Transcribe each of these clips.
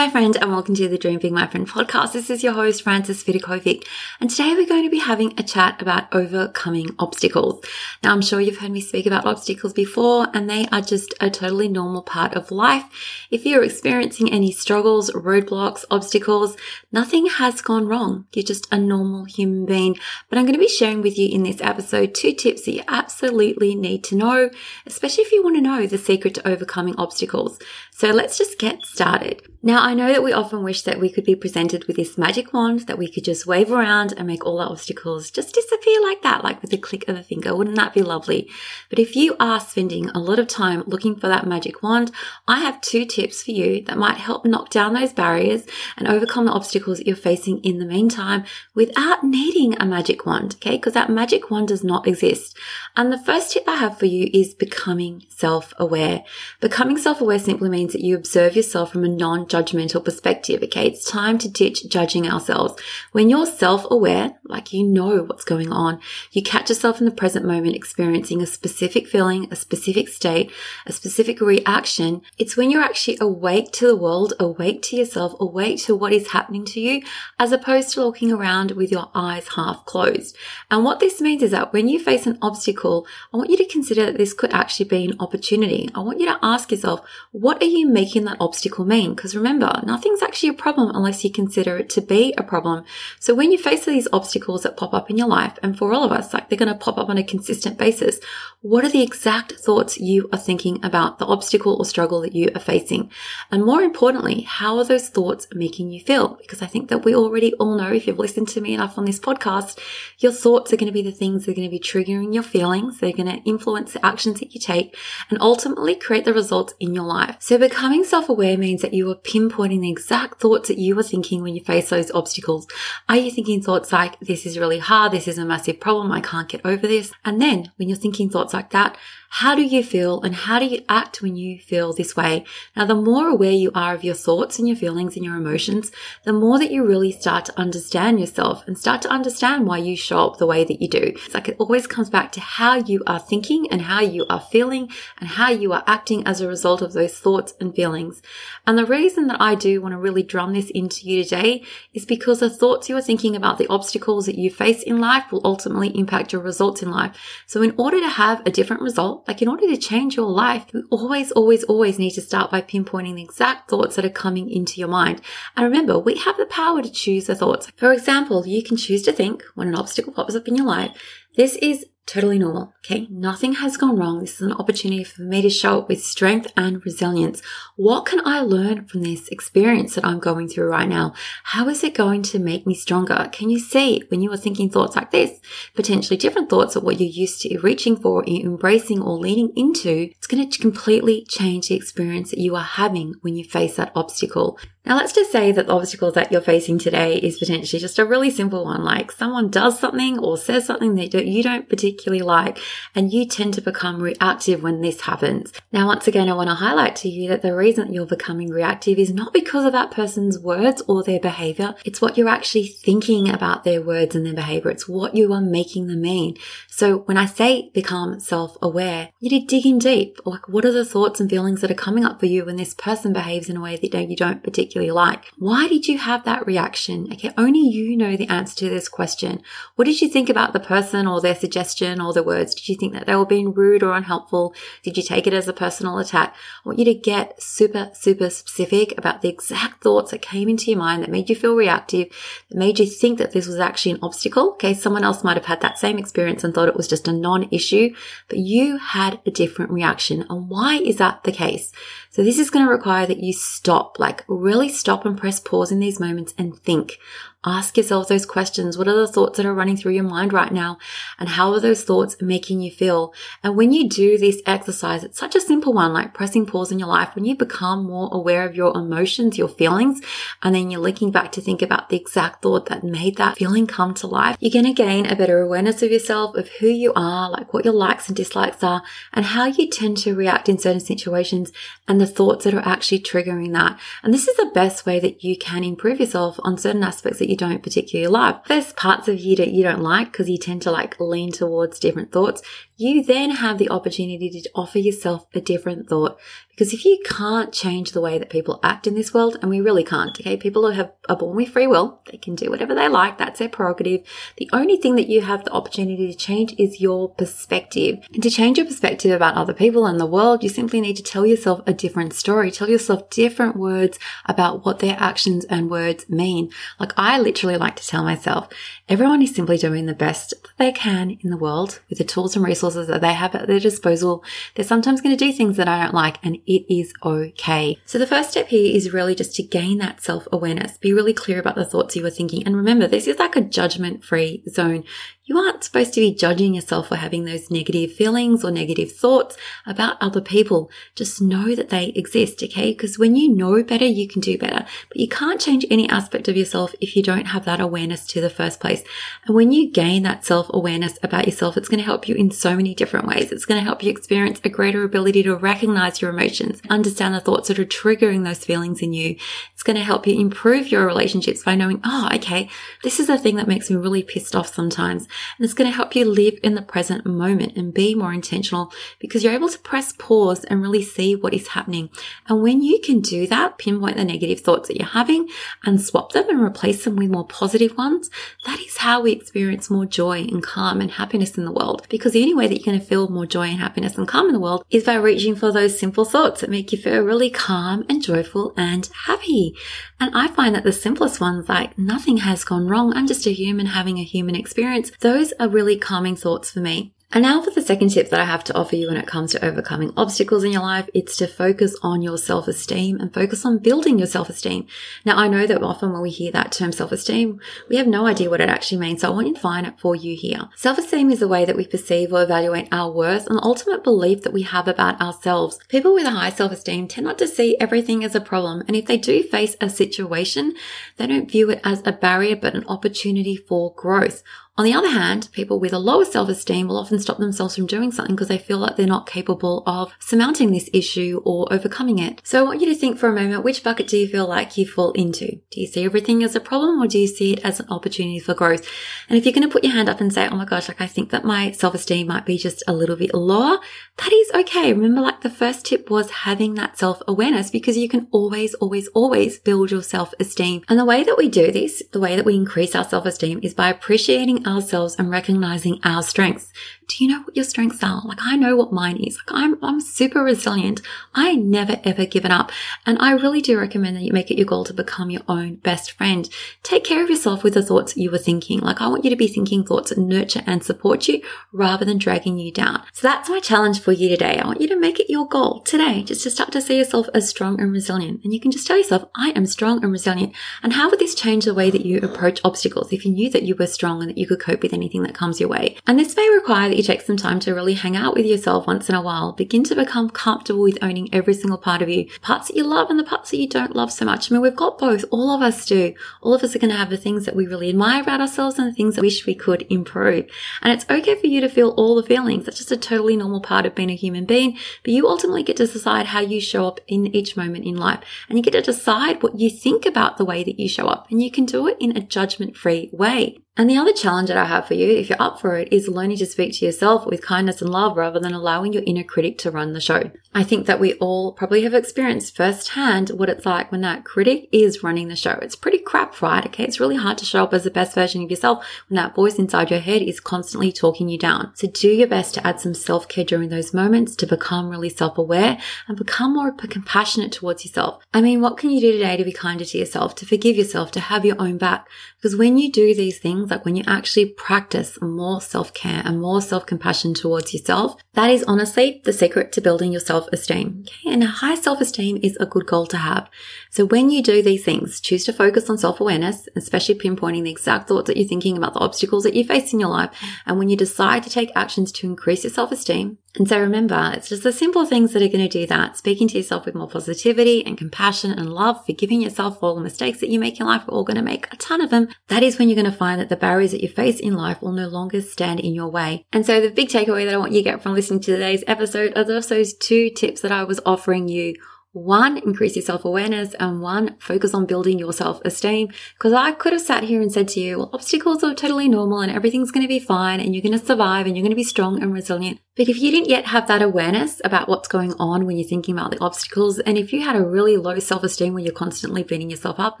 My friend, and welcome to the Dream Big My Friend podcast. This is your host, Frances Vidakovic, and today we're going to be having a chat about overcoming obstacles. Now, I'm sure you've heard me speak about obstacles before, and they are just a totally normal part of life. If you're experiencing any struggles, roadblocks, obstacles, nothing has gone wrong. You're just a normal human being. But I'm going to be sharing with you in this episode two tips that you absolutely need to know, especially if you want to know the secret to overcoming obstacles. So let's just get started. Now, I know that we often wish that we could be presented with this magic wand that we could just wave around and make all our obstacles just disappear like that, like with a click of a finger. Wouldn't that be lovely? But if you are spending a lot of time looking for that magic wand, I have two tips for you that might help knock down those barriers and overcome the obstacles that you're facing in the meantime without needing a magic wand, okay? Because that magic wand does not exist. And the first tip I have for you is becoming self-aware. Becoming self-aware simply means that you observe yourself from a non judgmental perspective. Okay. It's time to ditch judging ourselves. When you're self-aware, like you know what's going on, you catch yourself in the present moment experiencing a specific feeling, a specific state, a specific reaction. It's when you're actually awake to the world, awake to yourself, awake to what is happening to you, as opposed to looking around with your eyes half closed. And what this means is that when you face an obstacle, I want you to consider that this could actually be an opportunity. I want you to ask yourself, what are you making that obstacle mean? Because remember, nothing's actually a problem unless you consider it to be a problem. So when you face these obstacles that pop up in your life, and for all of us, like they're going to pop up on a consistent basis, what are the exact thoughts you are thinking about the obstacle or struggle that you are facing? And more importantly, how are those thoughts making you feel? Because I think that we already all know if you've listened to me enough on this podcast, your thoughts are going to be the things that are going to be triggering your feelings. They're going to influence the actions that you take and ultimately create the results in your life. So becoming self-aware means that you are pinpointing the exact thoughts that you are thinking when you face those obstacles. Are you thinking thoughts like, this is really hard. This is a massive problem. I can't get over this. And then when you're thinking thoughts like that, how do you feel and how do you act when you feel this way? Now, the more aware you are of your thoughts and your feelings and your emotions, the more that you really start to understand yourself and start to understand why you show up the way that you do. It's like it always comes back to how you are thinking and how you are feeling and how you are acting as a result of those thoughts and feelings. And the reason that I do want to really drum this into you today is because the thoughts you are thinking about the obstacles that you face in life will ultimately impact your results in life. So in order to have a different result, like in order to change your life, you always, always, always need to start by pinpointing the exact thoughts that are coming into your mind. And remember, we have the power to choose the thoughts. For example, you can choose to think when an obstacle pops up in your life, this is totally normal. Okay. Nothing has gone wrong. This is an opportunity for me to show up with strength and resilience. What can I learn from this experience that I'm going through right now? How is it going to make me stronger? Can you see when you are thinking thoughts like this, potentially different thoughts of what you're used to reaching for, embracing or leaning into? It's going to completely change the experience that you are having when you face that obstacle. Now let's just say that the obstacle that you're facing today is potentially just a really simple one, like someone does something or says something that you don't particularly like, and you tend to become reactive when this happens. Now, once again, I want to highlight to you that the reason you're becoming reactive is not because of that person's words or their behavior. It's what you're actually thinking about their words and their behavior. It's what you are making them mean. So when I say become self-aware, you need to dig in deep. Like, what are the thoughts and feelings that are coming up for you when this person behaves in a way that you don't particularly particularly like. Why did you have that reaction? Okay, only you know the answer to this question. What did you think about the person or their suggestion or the words? Did you think that they were being rude or unhelpful? Did you take it as a personal attack? I want you to get super, super specific about the exact thoughts that came into your mind that made you feel reactive, that made you think that this was actually an obstacle. Okay, someone else might have had that same experience and thought it was just a non issue, but you had a different reaction. And why is that the case? So this is going to require that you stop, like really stop and press pause in these moments and think. Ask yourself those questions. What are the thoughts that are running through your mind right now? And how are those thoughts making you feel? And when you do this exercise, it's such a simple one, like pressing pause in your life. When you become more aware of your emotions, your feelings, and then you're looking back to think about the exact thought that made that feeling come to life, you're going to gain a better awareness of yourself, of who you are, like what your likes and dislikes are, and how you tend to react in certain situations and the thoughts that are actually triggering that. And this is the best way that you can improve yourself on certain aspects that you don't particularly love. There's parts of you that you don't like because you tend to like lean towards different thoughts. You then have the opportunity to offer yourself a different thought because if you can't change the way that people act in this world, and we really can't, okay, people who have are born with free will, they can do whatever they like. That's their prerogative. The only thing that you have the opportunity to change is your perspective. And to change your perspective about other people and the world, you simply need to tell yourself a different story. Tell yourself different words about what their actions and words mean. Like I literally like to tell myself, everyone is simply doing the best that they can in the world with the tools and resources that they have at their disposal. They're sometimes going to do things that I don't like and it is okay. So the first step here is really just to gain that self awareness. Be really clear about the thoughts you were thinking. And remember, this is like a judgment free zone. You aren't supposed to be judging yourself for having those negative feelings or negative thoughts about other people. Just know that they exist, okay? Because when you know better, you can do better. But you can't change any aspect of yourself if you don't have that awareness to the first place. And when you gain that self awareness about yourself, it's going to help you in so many different ways. It's going to help you experience a greater ability to recognize your emotions, understand the thoughts that are triggering those feelings in you. It's going to help you improve your relationships by knowing, oh, okay, this is the thing that makes me really pissed off sometimes. And it's going to help you live in the present moment and be more intentional because you're able to press pause and really see what is happening. And when you can do that, pinpoint the negative thoughts that you're having and swap them and replace them with more positive ones, that is how we experience more joy and calm and happiness in the world. Because the only way that you're going to feel more joy and happiness and calm in the world is by reaching for those simple thoughts that make you feel really calm and joyful and happy. And I find that the simplest ones, like nothing has gone wrong. I'm just a human having a human experience. Those are really calming thoughts for me. And now for the second tip that I have to offer you when it comes to overcoming obstacles in your life, it's to focus on your self-esteem and focus on building your self-esteem. Now I know that often when we hear that term self-esteem, we have no idea what it actually means. So I want to define it for you here. Self-esteem is the way that we perceive or evaluate our worth and the ultimate belief that we have about ourselves. People with a high self-esteem tend not to see everything as a problem. And if they do face a situation, they don't view it as a barrier, but an opportunity for growth. On the other hand, people with a lower self-esteem will often stop themselves from doing something because they feel like they're not capable of surmounting this issue or overcoming it. So I want you to think for a moment, which bucket do you feel like you fall into? Do you see everything as a problem or do you see it as an opportunity for growth? And if you're going to put your hand up and say, oh my gosh, like I think that my self-esteem might be just a little bit lower, that is okay. Remember, like the first tip was having that self-awareness because you can always, always, always build your self-esteem. And the way that we do this, the way that we increase our self-esteem is by appreciating ourselves and recognizing our strengths do you know what your strengths are? Like I know what mine is. Like I'm, I'm super resilient. I never ever given up. And I really do recommend that you make it your goal to become your own best friend. Take care of yourself with the thoughts you were thinking. Like I want you to be thinking thoughts that nurture and support you rather than dragging you down. So that's my challenge for you today. I want you to make it your goal today just to start to see yourself as strong and resilient. And you can just tell yourself, I am strong and resilient. And how would this change the way that you approach obstacles if you knew that you were strong and that you could cope with anything that comes your way? And this may require that you take some time to really hang out with yourself once in a while. Begin to become comfortable with owning every single part of you, parts that you love and the parts that you don't love so much. I mean, we've got both. All of us do. All of us are going to have the things that we really admire about ourselves and the things that we wish we could improve. And it's okay for you to feel all the feelings. That's just a totally normal part of being a human being. But you ultimately get to decide how you show up in each moment in life. And you get to decide what you think about the way that you show up. And you can do it in a judgment free way. And the other challenge that I have for you, if you're up for it, is learning to speak to yourself with kindness and love rather than allowing your inner critic to run the show. I think that we all probably have experienced firsthand what it's like when that critic is running the show. It's pretty crap, right? Okay. It's really hard to show up as the best version of yourself when that voice inside your head is constantly talking you down. So do your best to add some self care during those moments to become really self aware and become more compassionate towards yourself. I mean, what can you do today to be kinder to yourself, to forgive yourself, to have your own back? Because when you do these things, like when you actually practice more self care and more self compassion towards yourself, that is honestly the secret to building your self esteem. Okay. And a high self esteem is a good goal to have. So when you do these things, choose to focus on self awareness, especially pinpointing the exact thoughts that you're thinking about the obstacles that you face in your life. And when you decide to take actions to increase your self esteem, and so remember, it's just the simple things that are going to do that. Speaking to yourself with more positivity and compassion and love, forgiving yourself for all the mistakes that you make in life. We're all going to make a ton of them. That is when you're going to find that the barriers that you face in life will no longer stand in your way. And so the big takeaway that I want you to get from listening to today's episode are those two tips that I was offering you one, increase your self awareness and one, focus on building your self esteem. Because I could have sat here and said to you, well, obstacles are totally normal and everything's going to be fine and you're going to survive and you're going to be strong and resilient. But if you didn't yet have that awareness about what's going on when you're thinking about the obstacles, and if you had a really low self esteem where you're constantly beating yourself up, it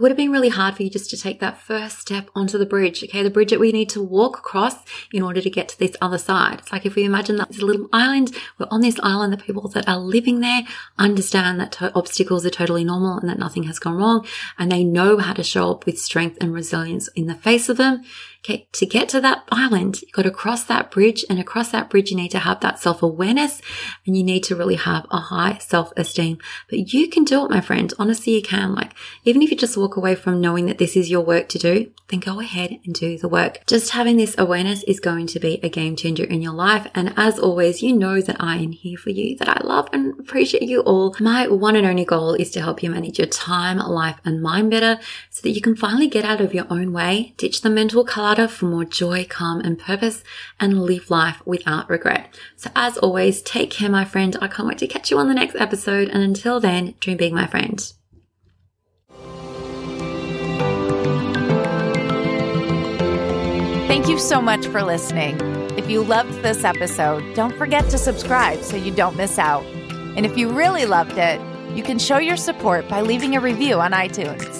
would have been really hard for you just to take that first step onto the bridge. Okay. The bridge that we need to walk across in order to get to this other side. It's like if we imagine that it's a little island, we're on this island, the people that are living there understand that to- obstacles are totally normal and that nothing has gone wrong. And they know how to show up with strength and resilience in the face of them. Okay. To get to that island, you've got to cross that bridge and across that bridge, you need to have that self awareness and you need to really have a high self esteem. But you can do it, my friend. Honestly, you can. Like, even if you just walk away from knowing that this is your work to do, then go ahead and do the work. Just having this awareness is going to be a game changer in your life. And as always, you know that I am here for you, that I love and appreciate you all. My one and only goal is to help you manage your time, life, and mind better so that you can finally get out of your own way, ditch the mental clutter for more joy, calm, and purpose, and live life without regret. So as always, take care, my friend. I can't wait to catch you on the next episode. And until then, dream big, my friend. Thank you so much for listening. If you loved this episode, don't forget to subscribe so you don't miss out. And if you really loved it, you can show your support by leaving a review on iTunes.